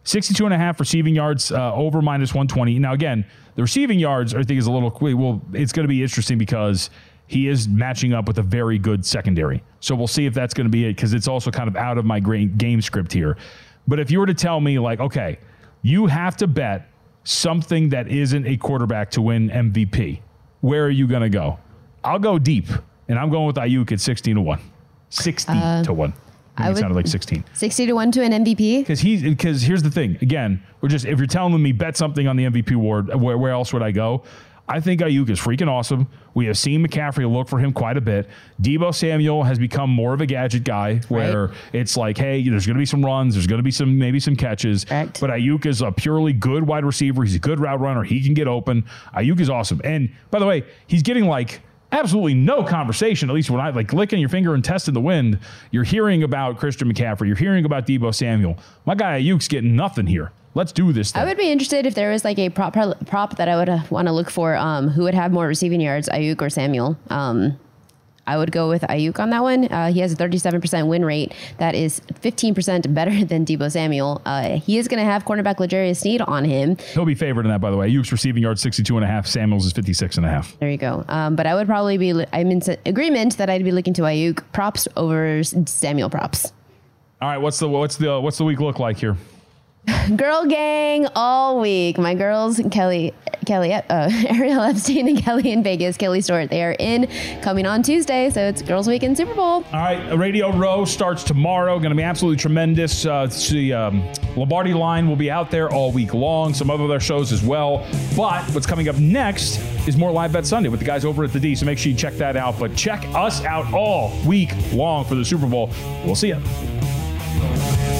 62 and a half receiving yards uh, over minus 120. Now, again, the receiving yards I think is a little, well, it's going to be interesting because he is matching up with a very good secondary. So we'll see if that's going to be it because it's also kind of out of my game script here. But if you were to tell me, like, okay, you have to bet something that isn't a quarterback to win MVP, where are you going to go? I'll go deep, and I'm going with Aiyuk at 16 to 1. 60 Uh, to 1. I I it sounded like 16. 60 to 1 to an MVP. Because he's because here's the thing. Again, we're just if you're telling me bet something on the MVP award, where, where else would I go? I think Aiyuk is freaking awesome. We have seen McCaffrey look for him quite a bit. Deebo Samuel has become more of a gadget guy, where it's like, hey, there's going to be some runs, there's going to be some maybe some catches. But Aiyuk is a purely good wide receiver. He's a good route runner. He can get open. Aiyuk is awesome. And by the way, he's getting like absolutely no conversation. At least when I like licking your finger and testing the wind, you're hearing about Christian McCaffrey. You're hearing about Deebo Samuel. My guy Aiyuk's getting nothing here. Let's do this. Thing. I would be interested if there was like a prop prop that I would uh, want to look for. Um, who would have more receiving yards, Aiyuk or Samuel? Um, I would go with Aiyuk on that one. Uh, he has a 37% win rate. That is 15% better than Deebo Samuel. Uh, he is going to have cornerback L'Jarius Sneed on him. He'll be favored in that, by the way. Aiyuk's receiving yards 62 and a half. Samuel's is 56 and a half. There you go. Um, but I would probably be, I'm in agreement that I'd be looking to Aiyuk props over Samuel props. All right, what's the what's the what's the week look like here? Girl gang all week. My girls, Kelly, Kelly, uh, Ariel Epstein and Kelly in Vegas, Kelly Stewart, they are in coming on Tuesday. So it's Girls Week in Super Bowl. All right, Radio Row starts tomorrow. Going to be absolutely tremendous. Uh, the um, Lombardi line will be out there all week long. Some other shows as well. But what's coming up next is more Live Bet Sunday with the guys over at the D. So make sure you check that out. But check us out all week long for the Super Bowl. We'll see you.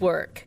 work.